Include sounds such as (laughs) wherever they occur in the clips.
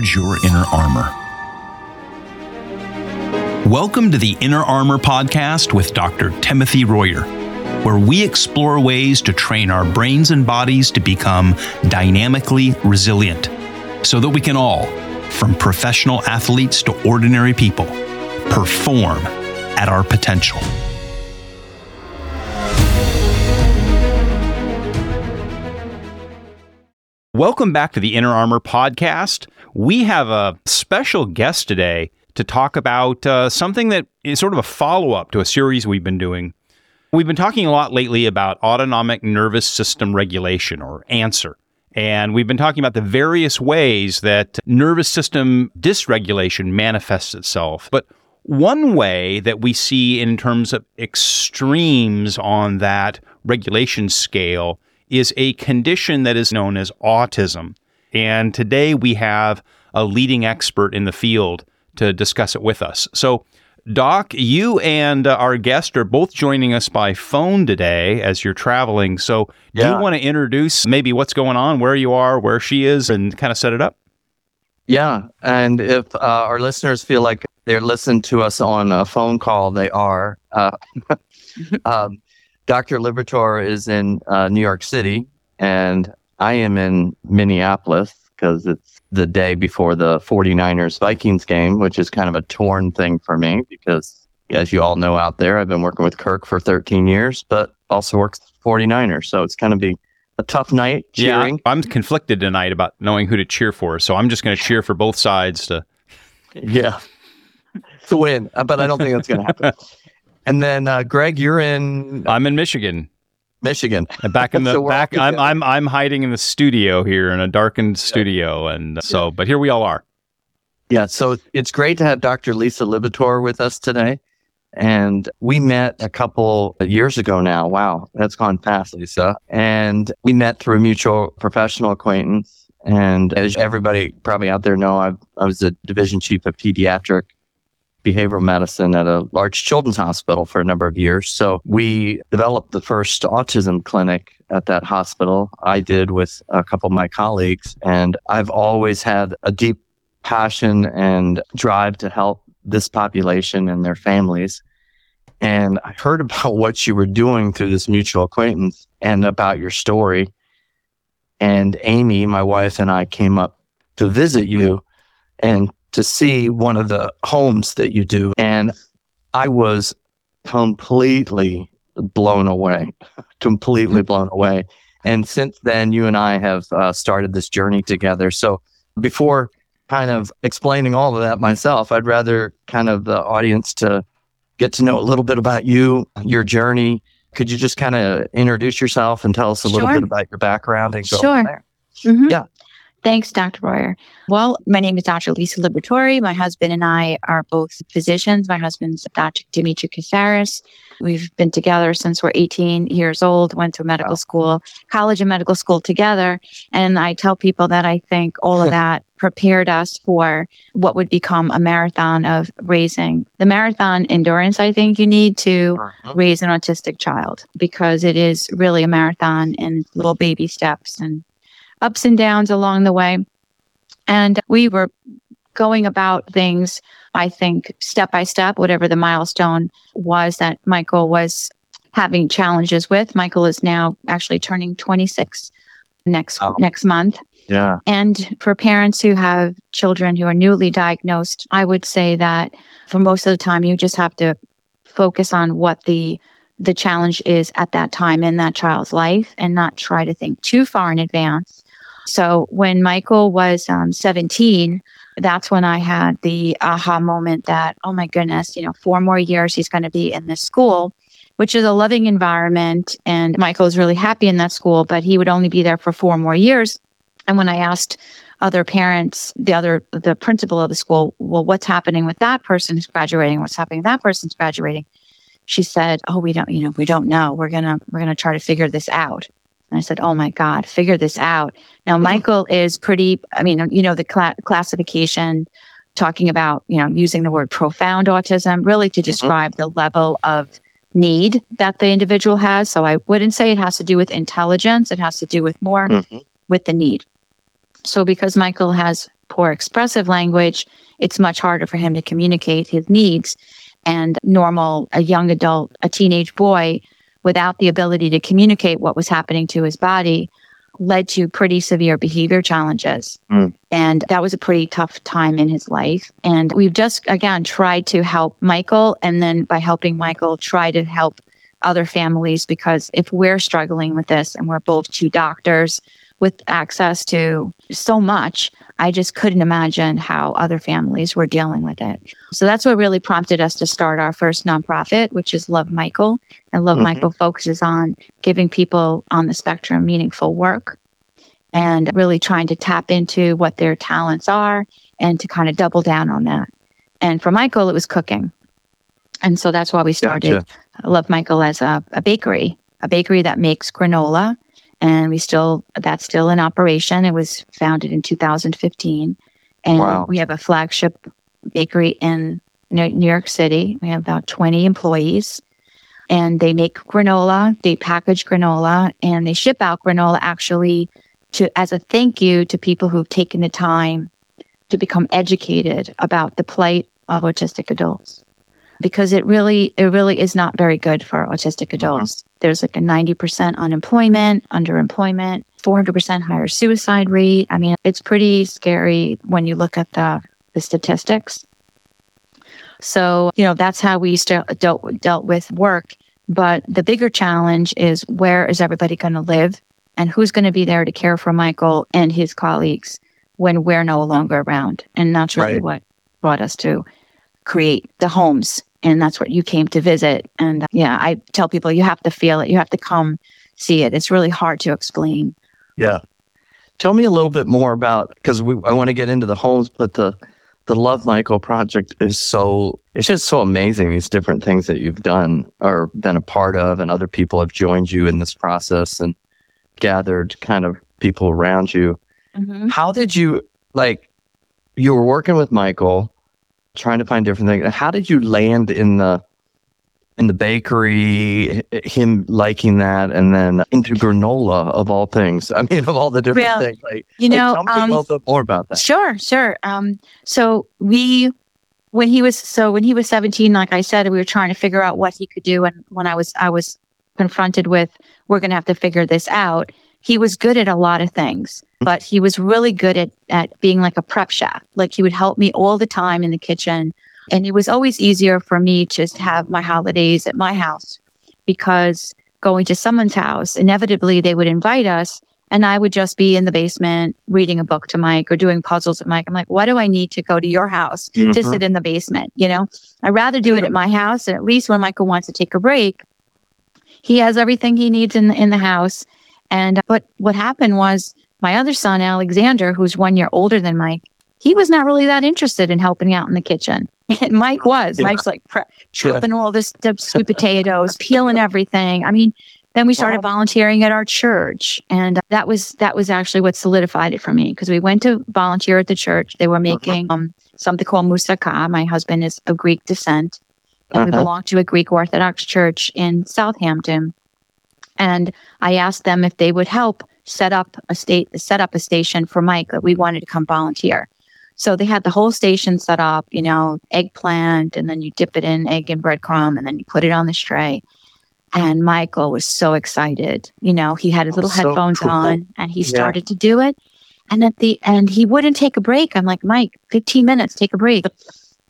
forge your inner armor. Welcome to the Inner Armor Podcast with Dr. Timothy Royer, where we explore ways to train our brains and bodies to become dynamically resilient so that we can all, from professional athletes to ordinary people, perform at our potential. Welcome back to the Inner Armor Podcast. We have a special guest today to talk about uh, something that is sort of a follow up to a series we've been doing. We've been talking a lot lately about autonomic nervous system regulation, or ANSWER. And we've been talking about the various ways that nervous system dysregulation manifests itself. But one way that we see in terms of extremes on that regulation scale is a condition that is known as autism. And today we have a leading expert in the field to discuss it with us. So, Doc, you and uh, our guest are both joining us by phone today as you're traveling. So, do Yeah. you want to introduce maybe what's going on, where you are, where she is, and kind of set it up? Yeah. And if uh, our listeners feel like they're listening to us on a phone call, they are. Uh, (laughs) um, Dr. Libertore is in uh, New York City, and I am in Minneapolis because it's the day before the 49ers Vikings game, which is kind of a torn thing for me because, as you all know out there, I've been working with Kirk for 13 years, but also works with 49ers. So it's going to be a tough night cheering. Yeah, I'm conflicted tonight about knowing who to cheer for. So, I'm just going to cheer for both sides to (laughs) Yeah. to win, uh, but I don't think that's going to happen. (laughs) And then uh, Greg, you're in uh, I'm in Michigan. Michigan. And back in (laughs) the So back, I'm. I'm I'm hiding in the studio here in a darkened studio, and uh, so but here we all are. Yeah, so it's great to have Dr. Lisa Libertore with us today. And we met a couple years ago now. Wow, that's gone fast, Lisa. And we met through a mutual professional acquaintance. And as everybody probably out there know, I, I was the division chief of pediatric behavioral medicine at a large children's hospital for a number of years. So we developed the first autism clinic at that hospital. I did with a couple of my colleagues. And I've always had a deep passion and drive to help this population and their families. And I heard about what you were doing through this mutual acquaintance and about your story. And Amy, my wife, and I came up to visit you and to see one of the homes that you do. And I was completely blown away, completely blown away. And since then, you and I have uh, started this journey together. So before kind of explaining all of that myself, I'd rather kind of the audience to get to know a little bit about you, your journey. Could you just kind of introduce yourself and tell us a little bit about your background and go Sure. from there? Mhm. Yeah. Thanks, Dr. Royer. Well, my name is Dr. Lisa Libertore. My husband and I are both physicians. My husband's Dr. Dimitri Casares. We've been together since we're 18 years old, went to medical school, college and medical school together. And I tell people that I think all of (laughs) that prepared us for what would become a marathon of raising the marathon endurance I think you need to uh-huh. raise an autistic child because it is really a marathon and little baby steps and ups and downs along the way. And we were going about things, I think, step by step, whatever the milestone was that Michael was having challenges with. Michael is now actually turning 26 next Oh. next month. Yeah. And for parents who have children who are newly diagnosed, I would say that for most of the time, you just have to focus on what the the challenge is at that time in that child's life and not try to think too far in advance. So when Michael was um, 17, that's when I had the aha moment that, oh my goodness, you know, four more years he's going to be in this school, which is a loving environment. And Michael is really happy in that school, but he would only be there for four more years. And when I asked other parents, the other, the principal of the school, well, what's happening with that person who's graduating? What's happening with that person's graduating? She said, oh, we don't, you know, we don't know. We're going to, we're going to try to figure this out. And I said, oh my God, figure this out. Now, Michael is pretty, I mean, you know, the cla- classification talking about, you know, using the word profound autism really to describe the level of need that the individual has. So I wouldn't say it has to do with intelligence. It has to do with more Mhm. with the need. So because Michael has poor expressive language, it's much harder for him to communicate his needs. And normal, a young adult, a teenage boy without the ability to communicate what was happening to his body led to pretty severe behavior challenges. Mm. And that was a pretty tough time in his life. And we've just, again, tried to help Michael. And then by helping Michael, try to help other families because if we're struggling with this and we're both two doctors with access to so much, I just couldn't imagine how other families were dealing with it. So that's what really prompted us to start our first nonprofit, which is Luv Michael. And Luv mm-hmm. Michael focuses on giving people on the spectrum meaningful work and really trying to tap into what their talents are and to kind of double down on that. And for Michael, it was cooking. And so that's why we started gotcha. Luv Michael as a, a bakery, a bakery that makes granola and we still that's still in operation. It was founded in 2015, and wow. we have a flagship bakery in New York City. We have about 20 employees, and they make granola. They package granola, and they ship out granola actually to as a thank you to people who've taken the time to become educated about the plight of autistic adults because it really it really is not very good for autistic mm-hmm. adults. There's like a 90% unemployment, underemployment, 400% higher suicide rate. I mean, it's pretty scary when you look at the the statistics. So, you know, that's how we st- dealt dealt with work, but the bigger challenge is where is everybody going to live and who's going to be there to care for Michael and his colleagues when we're no longer around. And that's really right. what brought us to create the homes and that's what you came to visit. And uh, yeah, I tell people you have to feel it. You have to come see it. It's really hard to explain. Yeah. Tell me a little bit more about because I want to get into the homes, but the the Luv Michael project is so it's just so amazing. These different things that you've done or been a part of, and other people have joined you in this process and gathered kind of people around you. Mm-hmm. How did you like? You were working with Michael trying to find different things. How did you land in the in the bakery, him liking that, and then into granola of all things. I mean, of all the different well, things. Like, you know, like, tell me um, a little bit more about that. Sure, sure. Um, so we, when he was, so when he was seventeen, like I said, we were trying to figure out what he could do, and when I was, I was confronted with, we're going to have to figure this out. He was good at a lot of things but he was really good at, at being like a prep chef. Like he would help me all the time in the kitchen. And it was always easier for me to have my holidays at my house because going to someone's house, inevitably they would invite us and I would just be in the basement reading a book to Mike or doing puzzles with Mike. I'm like, why do I need to go to your house mm-hmm. to sit in the basement? You know, I'd rather do it at my house. And at least when Michael wants to take a break, he has everything he needs in the, in the house. And but what happened was my other son, Alexander, who's one year older than Mike, he was not really that interested in helping out in the kitchen. (laughs) And Mike was. Yeah. Mike's like pre- chopping yeah. all this sweet potatoes, peeling everything. I mean, then we started wow. volunteering at our church, and that was that was actually what solidified it for me because we went to volunteer at the church. They were uh-huh. making um, something called moussaka. My husband is of Greek descent, and uh-huh. we belong to a Greek Orthodox church in Southampton. And I asked them if they would help set up a state set up a station for Mike that we wanted to come volunteer. So they had the whole station set up, you know, eggplant, and then you dip it in egg and breadcrumb, and then you put it on the tray. And Michael was so excited. You know, he had his little so headphones cool. on and he started yeah. to do it. And at the end, he wouldn't take a break. I'm like, Mike, 15 minutes, take a break. (laughs)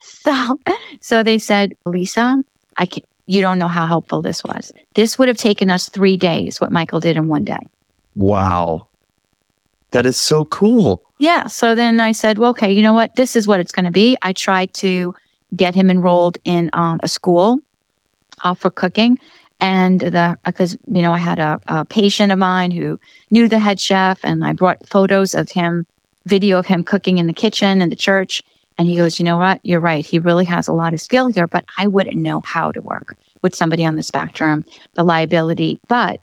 So, so they said, Lisa, I can, you don't know how helpful this was. This would have taken us three days, what Michael did in one day. Wow. That is so cool. Yeah. So then I said, well, okay, you know what? This is what it's going to be. I tried to get him enrolled in um, a school uh, for cooking. And the, because, you know, I had a, a patient of mine who knew the head chef and I brought photos of him, video of him cooking in the kitchen in the church. And he goes, you know what? You're right. He really has a lot of skill here, but I wouldn't know how to work with somebody on the spectrum, the liability. But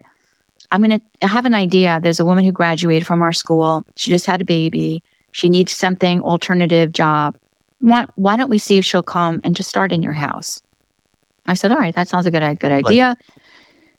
I'm going to have an idea. There's a woman who graduated from our school. She just had a baby. She needs something alternative job. Why, why don't we see if she'll come and just start in your house? I said, all right, that sounds a good, a good idea. Like,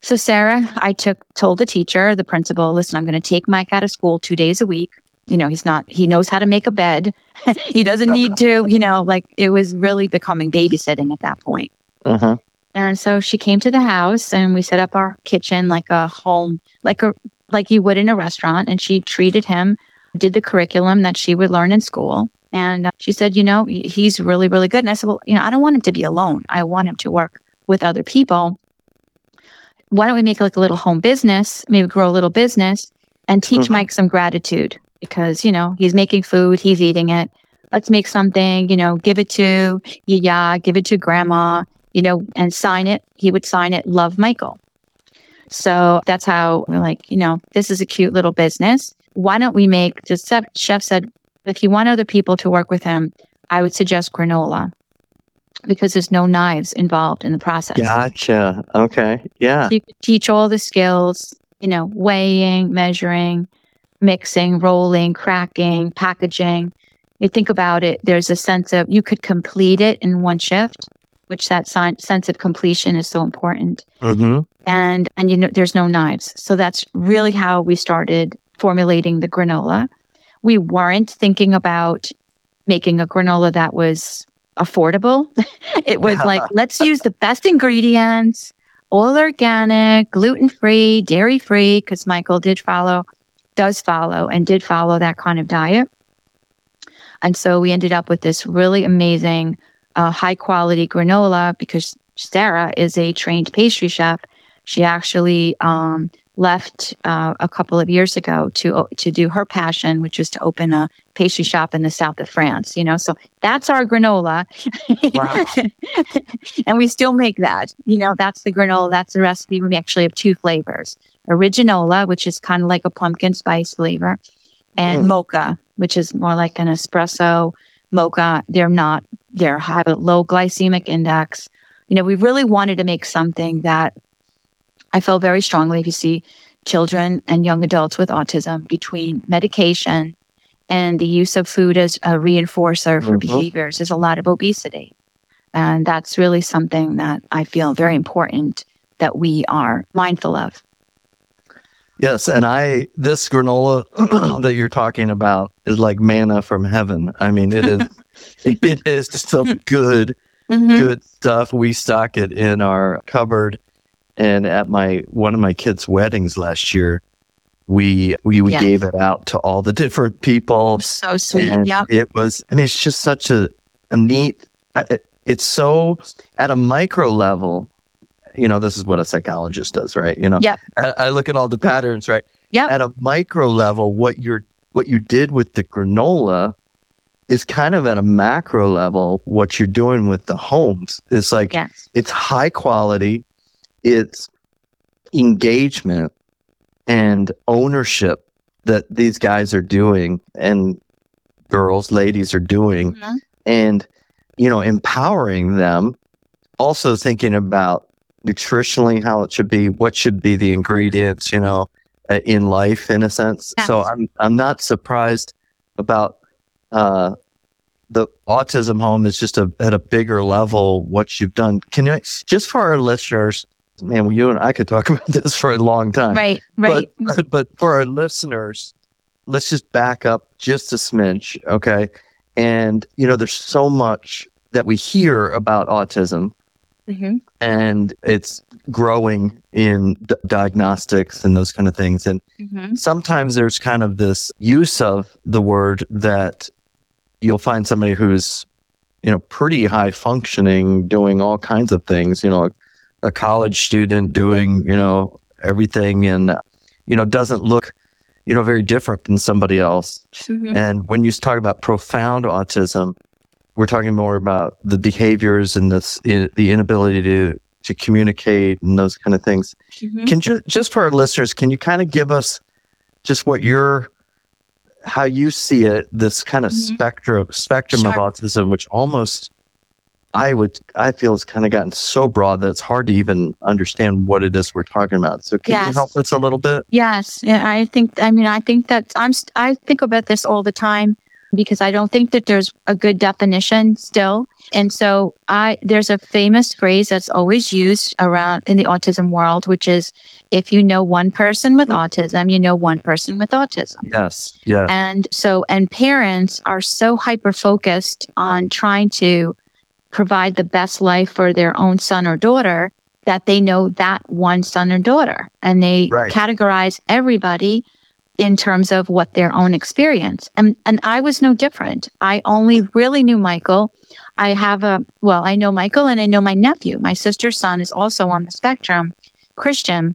so Sarah, I took, told the teacher, the principal, listen, I'm going to take Mike out of school two days a week. you know, he's not, he knows how to make a bed. (laughs) he doesn't need to, you know, like it was really becoming babysitting at that point. Uh-huh. And so she came to the house and we set up our kitchen like a home, like a, like you would in a restaurant. And she treated him, did the curriculum that she would learn in school. And uh, she said, you know, he's really, really good. And I said, well, you know, I don't want him to be alone. I want him to work with other people. Why don't we make like a little home business, maybe grow a little business and teach mm-hmm. Mike some gratitude because, you know, he's making food, he's eating it. Let's make something, you know, give it to Yaya, give it to grandma, you know, and sign it. He would sign it, Love Michael. So that's how we're like, you know, this is a cute little business. Why don't we make, the chef said, if you want other people to work with him, I would suggest granola because there's no knives involved in the process. Gotcha. Okay. Yeah. So you could teach all the skills, you know, weighing, measuring, mixing, rolling, cracking, packaging. You think about it, there's a sense of you could complete it in one shift, which that sense of completion is so important. Mm-hmm. And and you know, there's no knives, so that's really how we started formulating the granola. We weren't thinking about making a granola that was affordable. (laughs) it was like (laughs) let's use the best ingredients, all organic, gluten free, dairy free, because Michael did follow does follow and did follow that kind of diet. And so we ended up with this really amazing, uh, high quality granola because Sarah is a trained pastry chef. She actually um, left uh, a couple of years ago to to do her passion, which was to open a pastry shop in the south of France. You know, so that's our granola, (laughs) and we still make that. You know, that's the granola. That's the recipe. We actually have two flavors: originola, which is kind of like a pumpkin spice flavor, and mm. mocha, which is more like an espresso mocha. They're not. They're have a low glycemic index. You know, we really wanted to make something that I feel very strongly if you see children and young adults with autism between medication and the use of food as a reinforcer for mm-hmm. behaviors, there's a lot of obesity. And that's really something that I feel very important that we are mindful of. Yes, and I this granola (clears throat) that you're talking about is like manna from heaven. I mean, it is (laughs) it is just some good mm-hmm. good stuff. We stock it in our cupboard, and at my one of my kids' weddings last year, we we, we yes. gave it out to all the different people. So sweet. Yeah, it was. and it's just such a a neat. It's so at a micro level you know, this is what a psychologist does, right? You know, yeah. I, I, look at all the patterns, right? Yeah. At a micro level, what you're what you did with the granola is kind of at a macro level what you're doing with the homes. It's like yes. it's high quality, it's engagement and ownership that these guys are doing and girls, ladies are doing, mm-hmm. and you know, empowering them. Also thinking about nutritionally how it should be, what should be the ingredients, you know, uh, in life in a sense. Yes. So I'm I'm not surprised about uh, the autism home is just a, at a bigger level what you've done. Can you just for our listeners, man, you and I could talk (laughs) about this for a long time. Right, right. But, but for our listeners, let's just back up just a smidge, okay? And you know, there's so much that we hear about autism mm-hmm. and it's growing in d- diagnostics and those kind of things. And mm-hmm. sometimes there's kind of this use of the word that you'll find somebody who's, you know, pretty high functioning, doing all kinds of things, you know, a, a college student doing, you know, everything and, you know, doesn't look, you know, very different than somebody else. Mm-hmm. And when you talk about profound autism, we're talking more about the behaviors and this, the inability to to communicate and those kind of things. Mm-hmm. Can you just for our listeners, can you kind of give us just what your how you see it, this kind of mm-hmm. spectrum spectrum sure. of autism, which almost I would I feel has kind of gotten so broad that it's hard to even understand what it is we're talking about. So can yes. you help us a little bit? Yes, yeah, I think I mean I think that I'm I think about this all the time because I don't think that there's a good definition still. And so I there's a famous phrase that's always used around in the autism world, which is if you know one person with autism, you know one person with autism. Yes. Yeah. And so, and parents are so hyper focused on trying to provide the best life for their own son or daughter that they know that one son or daughter and they Right. categorize everybody in terms of what their own experience. And, and I was no different. I only really knew Michael. I have a, well, I know Michael and I know my nephew. My sister's son is also on the spectrum, Christian,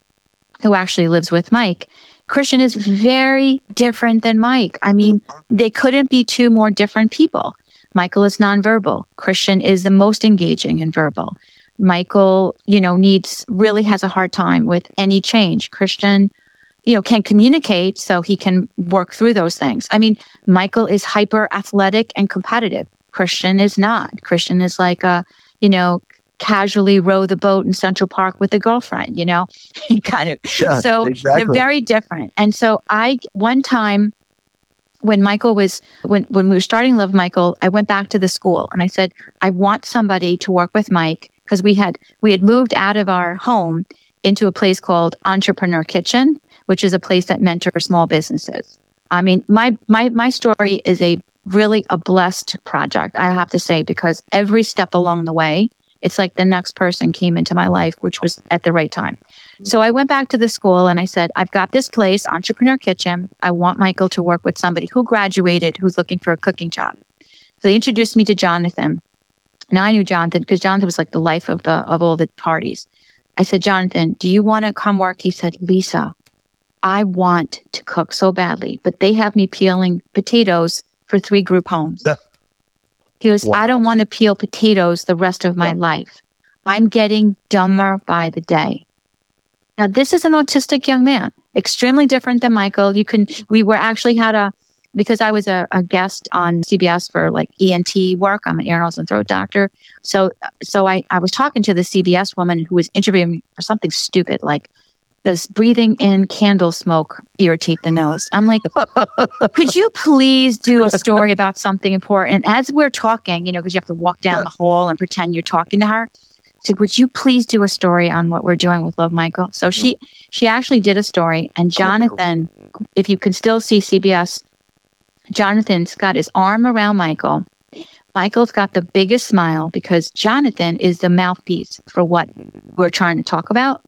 who actually lives with Mike. Christian is very different than Mike. I mean, they couldn't be two more different people. Michael is nonverbal. Christian is the most engaging and verbal. Michael, you know, needs really has a hard time with any change. Christian, you know, can communicate so he can work through those things. I mean, Michael is hyper athletic and competitive. Christian is not. Christian is like a, you know, casually row the boat in Central Park with a girlfriend, you know, (laughs) kind of. Yeah, so exactly. they're very different. And so I, one time when Michael was, when, when we were starting Luv Michael, I went back to the school and I said, I want somebody to work with Mike because we had, we had moved out of our home into a place called Entrepreneur Kitchen, which is a place that mentors small businesses. I mean, my, my, my story is a really a blessed project, I have to say, because every step along the way, it's like the next person came into my life, which was at the right time. So I went back to the school and I said, I've got this place, Entrepreneur Kitchen. I want Michael to work with somebody who graduated, who's looking for a cooking job. So they introduced me to Jonathan. Now I knew Jonathan because Jonathan was like the life of the of all the parties. I said, Jonathan, do you want to come work? He said, Lisa, I want to cook so badly, but they have me peeling potatoes for three group homes. Yeah. He goes, Wow. I don't want to peel potatoes the rest of my life. I'm getting dumber by the day. Now, this is an autistic young man, extremely different than Michael. You can, we were actually had a, because I was a, a guest on CBS for like ENT work. I'm an ear, nose, and throat doctor. So, so I, I was talking to the CBS woman who was interviewing me for something stupid, like, does breathing in candle smoke irritate the nose? I'm like, could you please do a story about something important? As we're talking, you know, because you have to walk down the hall and pretend you're talking to her. So would you please do a story on what we're doing with Luv Michael? So she she actually did a story and Jonathan, if you can still see CBS, Jonathan's got his arm around Michael. Michael's got the biggest smile because Jonathan is the mouthpiece for what we're trying to talk about.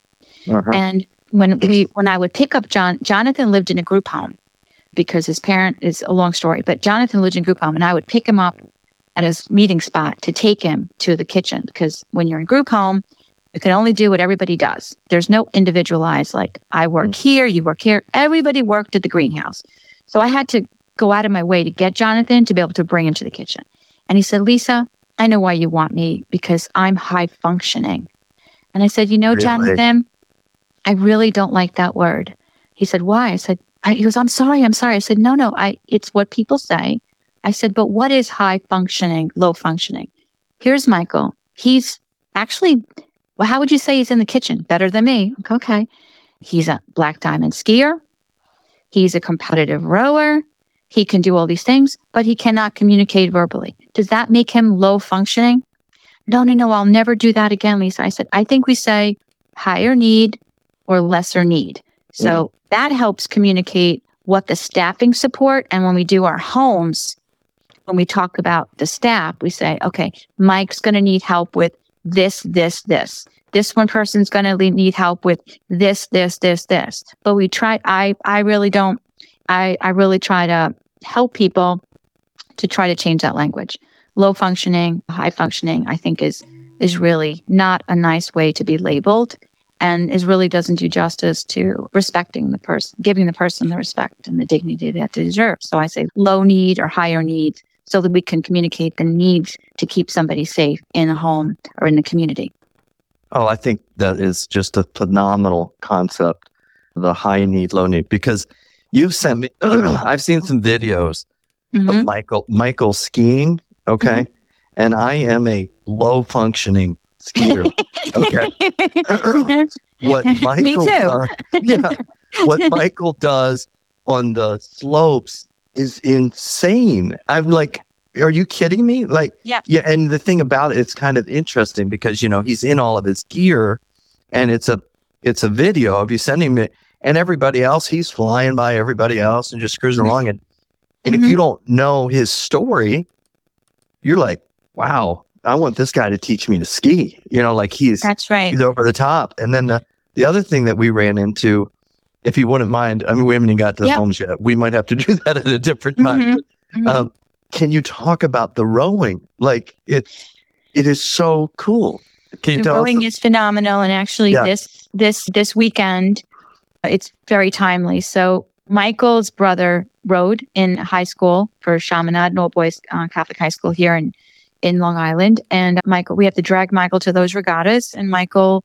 Uh-huh. And when we when I would pick up John, Jonathan lived in a group home because his parent is a long story, but Jonathan lived in a group home, and I would pick him up at his meeting spot to take him to the kitchen because when you're in group home, you can only do what everybody does. There's no individualized like I work mm. here, you work here. Everybody worked at the greenhouse, so I had to go out of my way to get Jonathan to be able to bring him to the kitchen. And he said, Lisa, I know why you want me because I'm high functioning. And I said, you know, Really? Jonathan, I really don't like that word. He said, why? I said, I, he goes, I'm sorry. I'm sorry. I said, no, no, I, it's what people say. I said, but what is high functioning, low functioning? Here's Michael. He's actually, well, how would you say he's in the kitchen? Better than me. Okay. He's a black diamond skier. He's a competitive rower. He can do all these things, but he cannot communicate verbally. Does that make him low functioning? No, no, no. I'll never do that again, Lisa. I said, I think we say higher need or lesser need. So mm-hmm. that helps communicate what the staffing support. And when we do our homes, when we talk about the staff, we say, okay, Mike's going to need help with this, this, this. This one person's going to need help with this, this, this, this. But we try, I, I really don't, I, I really try to help people to try to change that language. Low functioning, high functioning, I think is, is really not a nice way to be labeled and is really doesn't do justice to respecting the person, giving the person the respect and the dignity that they deserve. So I say low need or higher need so that we can communicate the needs to keep somebody safe in a home or in the community. Oh, I think that is just a phenomenal concept, the high need, low need, because you've sent me, (clears throat) I've seen some videos Mhm. of Michael, Michael skiing. Okay. And I am a low functioning skier. Okay. (laughs) what Michael too. does, (laughs) yeah, what Michael does on the slopes is insane. I'm like, are you kidding me? Like, Yeah. yeah. And the thing about it, it's kind of interesting because you know he's in all of his gear, and it's a it's a video of you sending it, and everybody else, he's flying by everybody else and just cruising along. And and if Mhm. you don't know his story, you're like, wow, I want this guy to teach me to ski. You know, like he's That's right. he's over the top. And then the, the other thing that we ran into, if you wouldn't mind, I mean, we haven't even got to Yep. homes yet. We might have to (laughs) do that at a different time. Mhm. Mhm. Um, can you talk about the rowing? Like it, it is so cool. Can you the rowing is phenomenal and actually Yeah. this this this weekend it's very timely so michael's brother rowed in high school for chaminade an old boys uh, catholic high school here in in long island. And michael we have to drag michael to those regattas. And michael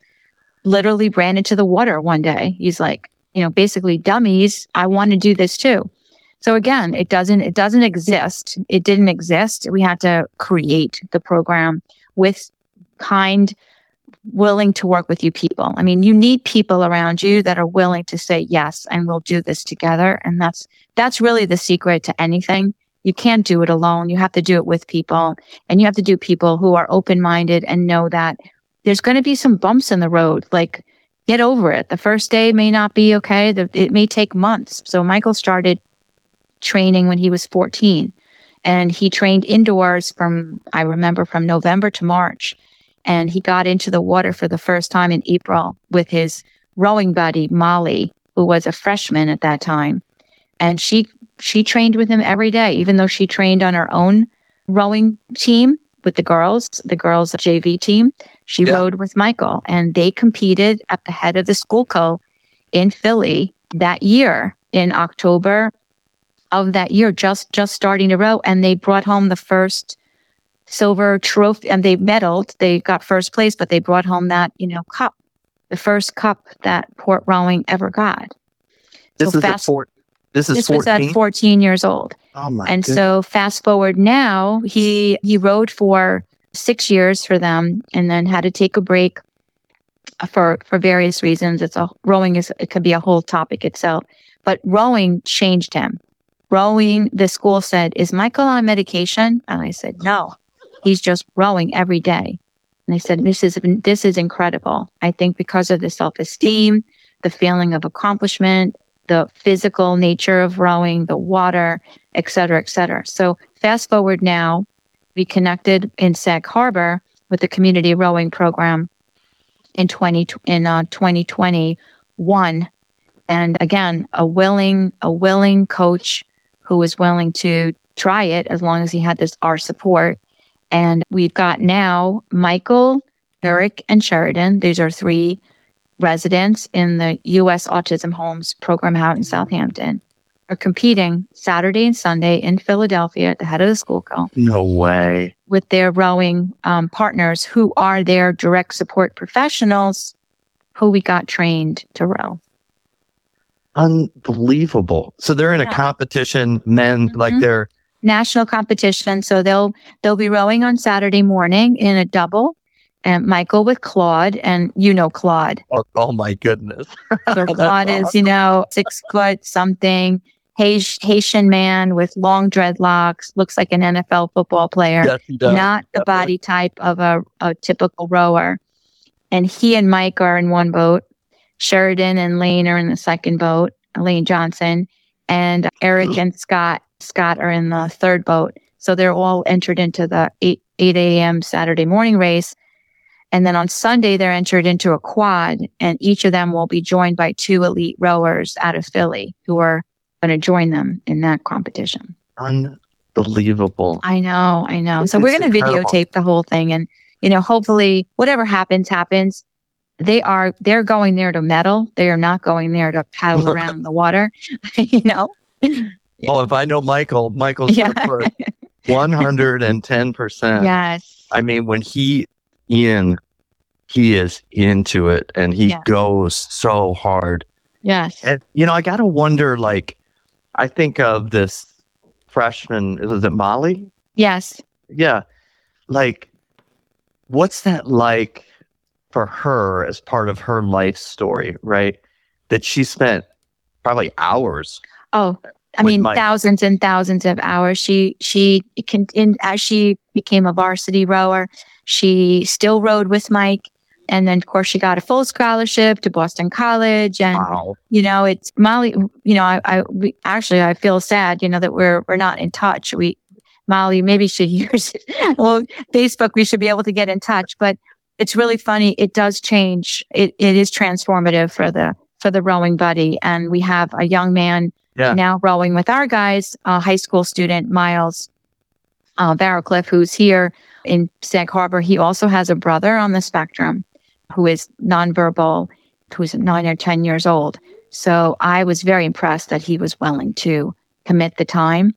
literally ran into the water one day. He's like you know basically dummies i want to do this too. So again it doesn't it doesn't exist. It didn't exist. We had to create the program with kind willing to work with you people. I mean, you need people around you that are willing to say yes and we'll do this together. And that's that's really the secret to anything. You can't do it alone. You have to do it with people and you have to do people who are open-minded and know that there's going to be some bumps in the road. Like get over it. The first day may not be okay. The- It may take months. So Michael started training when he was 14 and he trained indoors from I remember from November to March and he got into the water for the first time in April with his rowing buddy Molly, who was a freshman at that time, and she she trained with him every day, even though she trained on her own rowing team with the girls, the girls JV team. She Yeah. rowed with Michael, and they competed at the head of the Schuylkill in Philly that year in October of that year, just just starting to row, and they brought home the first silver trophy and they medaled they got first place but they brought home that you know cup the first cup that port rowing ever got This so is at fast- four. This is this was at 14. 14 years old. Oh my and goodness. so fast forward now he he rowed for six years for them and then had to take a break uh, for for various reasons. It's a rowing is it could be a whole topic itself but rowing changed him. Rowing the school said is michael on medication? And i said no he's just rowing every day. And they said this is this is incredible. I think because of the self-esteem the feeling of accomplishment the physical nature of rowing the water et cetera, et cetera. So fast forward now, we connected in Sag Harbor with the community rowing program in 20, in uh, 2021. And again, a willing, a willing coach who was willing to try it as long as he had this, our support. And we've got now Michael, Eric, and Sheridan. These are three residents in the U.S. Autism Homes program out in Southampton are competing Saturday and Sunday in Philadelphia at the head of the Schuylkill no way. with their rowing um, partners who are their direct support professionals who we got trained to row. Unbelievable. So they're in a competition, men like Mhm. they're National competition. So they'll they'll be rowing on Saturday morning in a double. And Michael with Claude, and you know Claude. oh, oh my goodness. So (laughs) Claude is, you know, six foot something, Haitian man with long dreadlocks, looks like an NFL football player. Yes, he does. not the definitely. body type of a, a typical rower. And he and Mike are in one boat. Sheridan and Lane are in the second boat, Lane Johnson. And Eric and Scott, Scott are in the third boat. So they're all entered into the 8, 8 a.m. Saturday morning race. And then on Sunday, they're entered into a quad, and each of them will be joined by two elite rowers out of Philly who are going to join them in that competition. Unbelievable. I know, I know. This So we're going to videotape the whole thing, and you know, hopefully, whatever happens, happens. They are they're going there to medal. They are not going there to paddle (laughs) around in the water. (laughs) you know. Well, if I know Michael, Michael's Yeah. (laughs) one hundred and ten percent. Yes. I mean, when he in, he is into it, and he Yeah. goes so hard. Yes. And you know, I gotta wonder. Like, I think of this freshman. Was it Molly? Yes. Yeah. Like, what's that like for her as part of her life story, right? That she spent probably hours. Oh, I mean, Mike. thousands and thousands of hours. She she can in, as she became a varsity rower, she still rowed with Mike, and then of course she got a full scholarship to Boston College. And, Wow. you know, it's Molly, you know, I, I we, actually, I feel sad, you know, that we're, we're not in touch. We, Molly, maybe should use (laughs) well, Facebook, we should be able to get in touch, but it's really funny. It does change. It, it is transformative for the, for the rowing buddy. And we have a young man Yeah. now rowing with our guys, a high school student, Miles uh, Barrowcliff, who's here in Sag Harbor. He also has a brother on the spectrum who is nonverbal, who's nine or 10 years old. So I was very impressed that he was willing to commit the time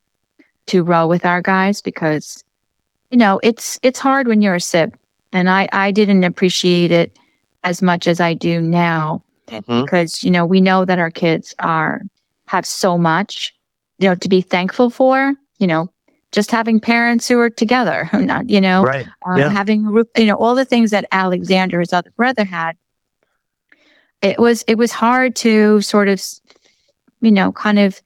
to row with our guys because, you know, it's, it's hard when you're a SIP. And I, I didn't appreciate it as much as I do now Mhm. because, you know, we know that our kids are, have so much, you know, to be thankful for, you know, just having parents who are together, not, you know, Right. uh, Yeah. having you know all the things that Alexander, his other brother, had. It was it was hard to sort of, you know, kind of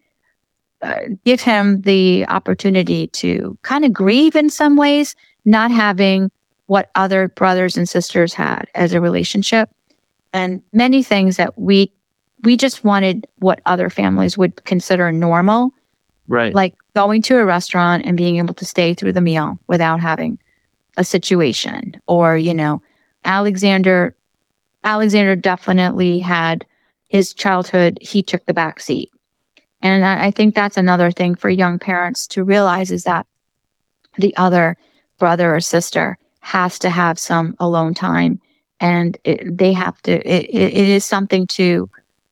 uh, give him the opportunity to kind of grieve in some ways, not having what other brothers and sisters had as a relationship, and many things that we we just wanted what other families would consider normal Right. like going to a restaurant and being able to stay through the meal without having a situation or you know alexander alexander definitely had his childhood he took the back seat and I, think that's another thing for young parents to realize is that the other brother or sister has to have some alone time and it, they have to it, it, it is something to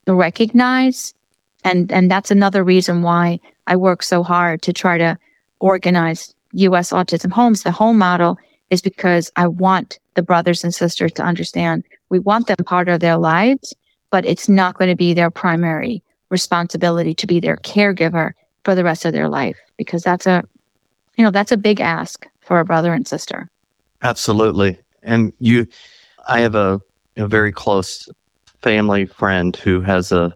recognize and and that's another reason why I work so hard to try to organize US autism homes. The home model is because I want the brothers and sisters to understand we want them part of their lives, but it's not going to be their primary responsibility to be their caregiver for the rest of their life because that's a you know that's a big ask for a brother and sister. Absolutely. And you, I have a, a very close family friend who has a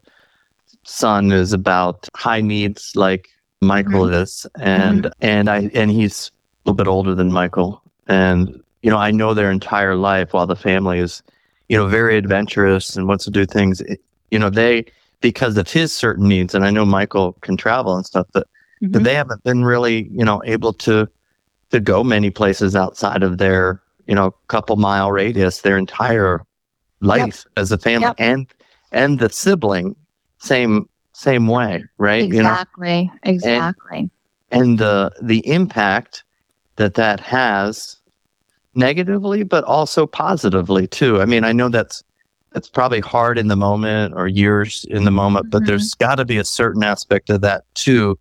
son is about high needs like Michael mm-hmm. is. And, mm-hmm. and I, and he's a little bit older than Michael. And, you know, I know their entire life while the family is, you know, very adventurous and wants to do things, it- you know, they, because of his certain needs, and I know Michael can travel and stuff, but but mm-hmm. they haven't been really, you know, able to to go many places outside of their, you know, couple mile radius their entire life as a family Yep. and and the sibling same same way, right? You know, Exactly. Exactly. and the the impact that that has negatively but also positively too. I mean, I know that's that's probably hard in the moment or years in the moment, but Mhm. there's got to be a certain aspect of that too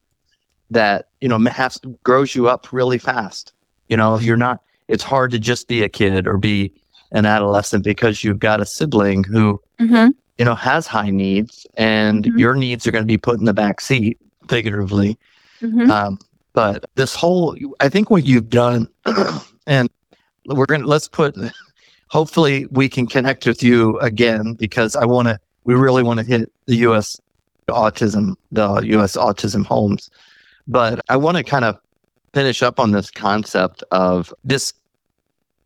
that you know has grows you up really fast. You know, if you're not. It's hard to just be a kid or be an adolescent because you've got a sibling who Mhm. You know has high needs, and Mhm. your needs are going to be put in the back seat, figuratively. Mhm. Um, but this whole, I think what you've done, (clears throat) and we're going to, let's put, (laughs) hopefully we can connect with you again because I want to, we really want to hit the US autism, the US autism homes. But I want to kind of finish up on this concept of this,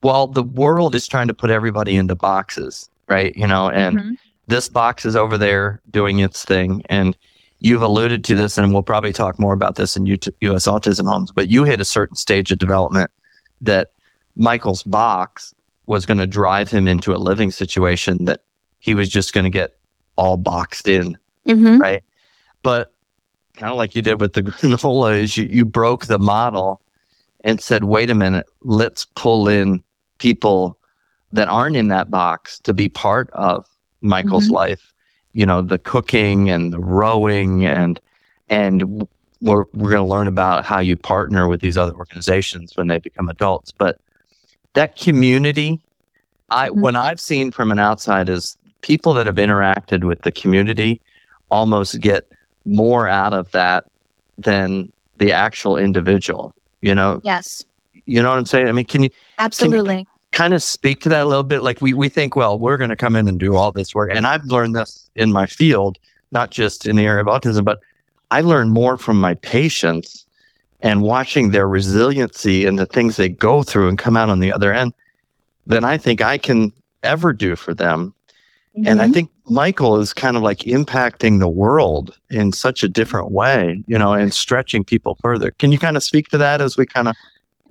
while the world is trying to put everybody into boxes, right? You know, and Mhm. This box is over there doing its thing. And you've alluded to this, and we'll probably talk more about this in U- US autism homes, but you hit a certain stage of development that Michael's box was going to drive him into a living situation that he was just going to get all boxed in. Mhm. But kind of like you did with the (laughs) granola, is you, you broke the model and said, wait a minute, let's pull in people that aren't in that box to be part of Michael's Mhm. life. You know, the cooking and the rowing and and we're we're going to learn about how you partner with these other organizations when they become adults. But that community, I Mhm. what I've seen from an outside is people that have interacted with the community almost get more out of that than the actual individual. You know, Yes. you know what I'm saying? I mean, can you Absolutely. Kind of speak to that a little bit? Like we we think, well, we're going to come in and do all this work, and I've learned this in my field, not just in the area of autism, but I learn more from my patients and watching their resiliency and the things they go through and come out on the other end than I think I can ever do for them. And I mm-hmm. think Michael is kind of like impacting the world in such a different way, you know, and stretching people further. Can you kind of speak to that as we kind of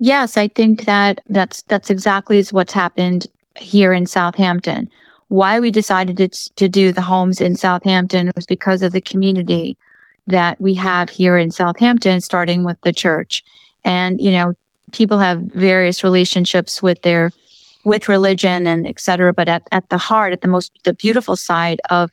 Yes, I think that that's that's exactly what's happened here in Southampton. Why we decided to, to do the homes in Southampton was because of the community that we have here in Southampton, starting with the church. And, you know, people have various relationships with their with religion and et cetera. But at, at the heart, at the most the beautiful side of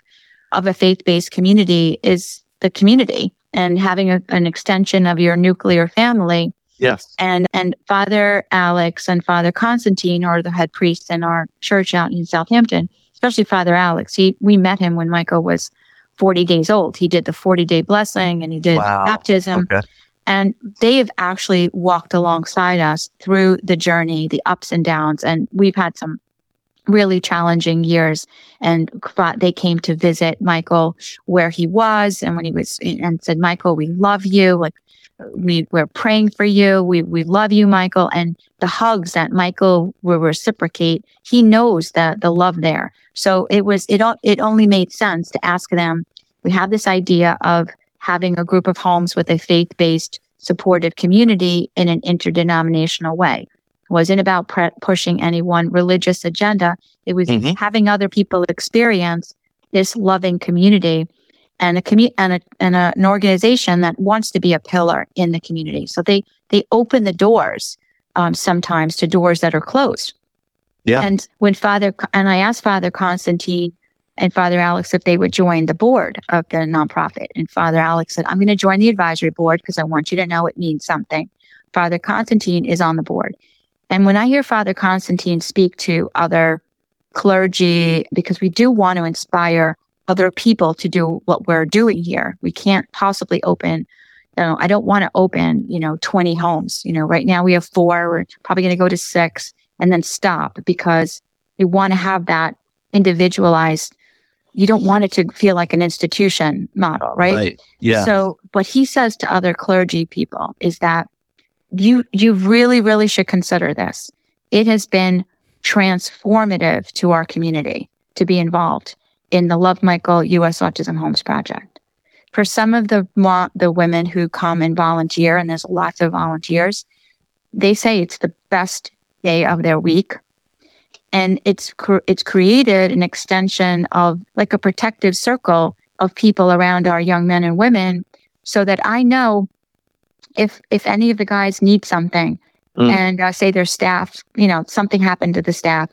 of a faith-based community is the community and having a, an extension of your nuclear family Yes. and and Father Alex and Father Constantine are the head priests in our church out in Southampton. Especially Father Alex. He we met him when Michael was 40 days old. He did the 40 day blessing and he did Wow. baptism. Okay. And they have actually walked alongside us through the journey, the ups and downs. And we've had some really challenging years. And they came to visit Michael where he was and when he was and said, Michael, we love you. Like we, we're praying for you. We, we love you, Michael. And the hugs that Michael will reciprocate, he knows that the love there. So it was, it, it only made sense to ask them. We have this idea of having a group of homes with a faith-based supportive community in an interdenominational way. It wasn't about pre- pushing any one religious agenda. It was Mhm. having other people experience this loving community and a commu- and, a, and a, an organization that wants to be a pillar in the community. So they they open the doors um, sometimes to doors that are closed. Yeah. And when Father and I asked Father Constantine and Father Alex if they would join the board of the nonprofit, and Father Alex said, "I'm going to join the advisory board because I want you to know it means something." Father Constantine is on the board, and when I hear Father Constantine speak to other clergy, because we do want to inspire other people to do what we're doing here. We can't possibly open, you know, I don't want to open, you know, 20 homes. You know, right now we have four, we're probably going to go to six and then stop because we want to have that individualized. You don't want it to feel like an institution model, right? Yeah. So what he says to other clergy people is that you you really, really should consider this. It has been transformative to our community to be involved in the Luv Michael U.S. Autism Homes Project. For some of the mo- the women who come and volunteer, and there's lots of volunteers, they say it's the best day of their week, and it's cr- it's created an extension of like a protective circle of people around our young men and women, so that I know if if any of the guys need something, Mm. and uh, say their staff, you know, something happened to the staff,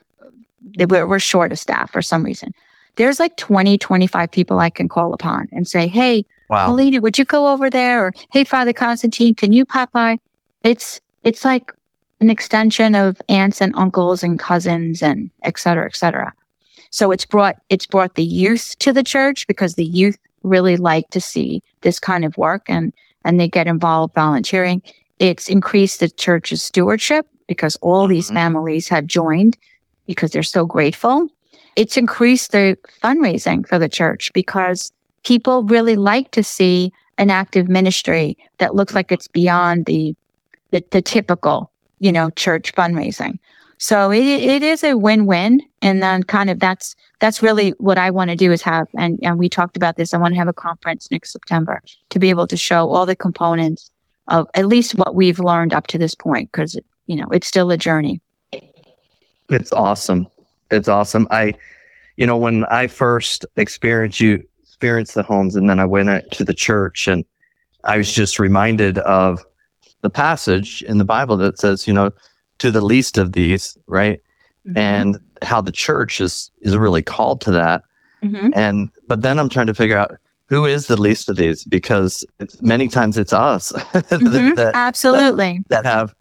they we're, we're short of staff for some reason. There's like 20, 25 people I can call upon and say, Hey, Wow. Melina, would you go over there? Or, Hey, Father Constantine, can you pop by? It's, it's like an extension of aunts and uncles and cousins and et cetera, et cetera. So it's brought, it's brought the youth to the church because the youth really like to see this kind of work and, and they get involved volunteering. It's increased the church's stewardship because all these Mhm. families have joined because they're so grateful. It's increased the fundraising for the church because people really like to see an active ministry that looks like it's beyond the the, the typical, you know, church fundraising. So it it is a win-win. And then kind of that's that's really what I want to do is have and, and we talked about this. I want to have a conference next September to be able to show all the components of at least what we've learned up to this point, because you know, it's still a journey. It's awesome. It's awesome. I, you know, when I first experienced you, experienced the homes, and then I went to the church, and I was just reminded of the passage in the Bible that says, you know, to the least of these, right? And how the church is is really called to that. Mhm. And but then I'm trying to figure out who is the least of these because it's, many times it's us (laughs) that, Mhm. that, absolutely. that have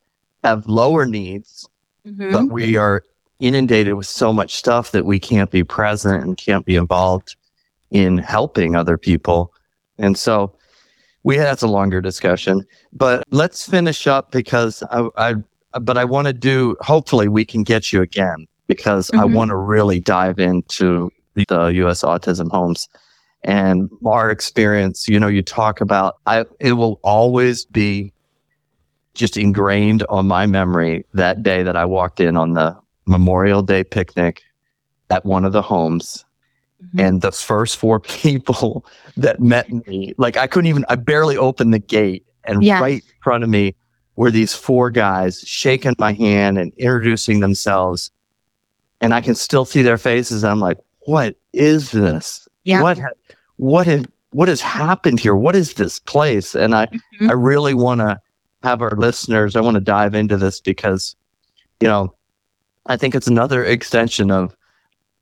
have lower needs but we are inundated with so much stuff that we can't be present and can't be involved in helping other people. And so we that's a longer discussion, but let's finish up because I, I but I want to do hopefully we can get you again because I Mhm. want to really dive into the, the US autism homes and our experience, you know, you talk about I it will always be just ingrained on my memory that day that I walked in on the Memorial Day picnic at one of the homes. Mhm. And the first four (laughs) people that met me, like I couldn't even, I barely opened the gate. And Yes. right in front of me were these four guys shaking my hand and introducing themselves. And I can still see their faces. I'm like, what is this? Yeah. What, ha- what, have, what has happened here? What is this place? And I, Mhm. I really want to have our listeners, I want to dive into this because, you know, I think it's another extension of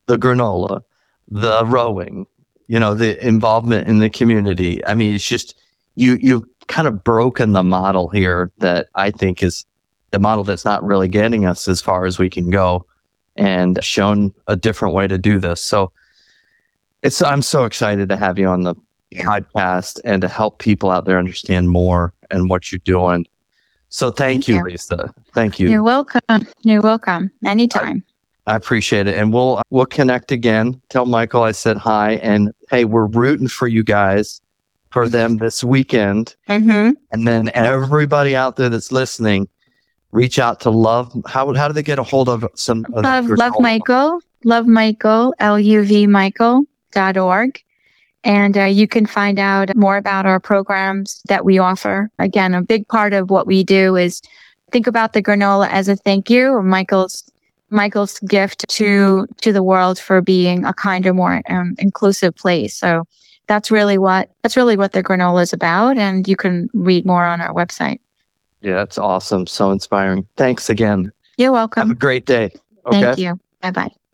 the granola, the rowing, you know, the involvement in the community. I mean, it's just you you've kind of broken the model here that I think is the model that's not really getting us as far as we can go and shown a different way to do this. So it's I'm so excited to have you on the podcast and to help people out there understand more and what you're doing. So thank, Thank you, you. Lisa. Thank you. You're welcome. You're welcome. Anytime. I appreciate it. And we'll we'll connect again. Tell Michael I said hi. And hey, we're rooting for you guys for them this weekend. Mm-hmm. And then everybody out there that's listening, reach out to love. How how do they get a hold of some of Luv, Luv Michael. Luv Michael. L U V Michael dot org. And uh, you can find out more about our programs that we offer. Again, a big part of what we do is think about the granola as a thank you or Michael's Michael's gift to to the world for being a kinder, more um, inclusive place. So that's really what that's really what the granola is about. And you can read more on our website. Yeah, that's awesome. So inspiring. Thanks again. You're welcome. Have a great day. Okay. Thank you. Bye bye.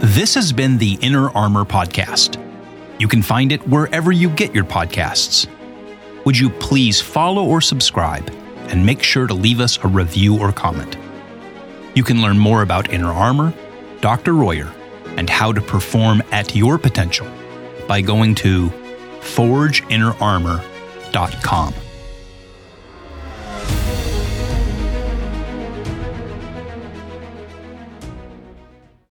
This has been the Inner Armor Podcast. You can find it wherever you get your podcasts. Would you please follow or subscribe and make sure to leave us a review or comment? You can learn more about Inner Armor, Dr. Royer, and how to perform at your potential by going to forgeinnerarmor.com.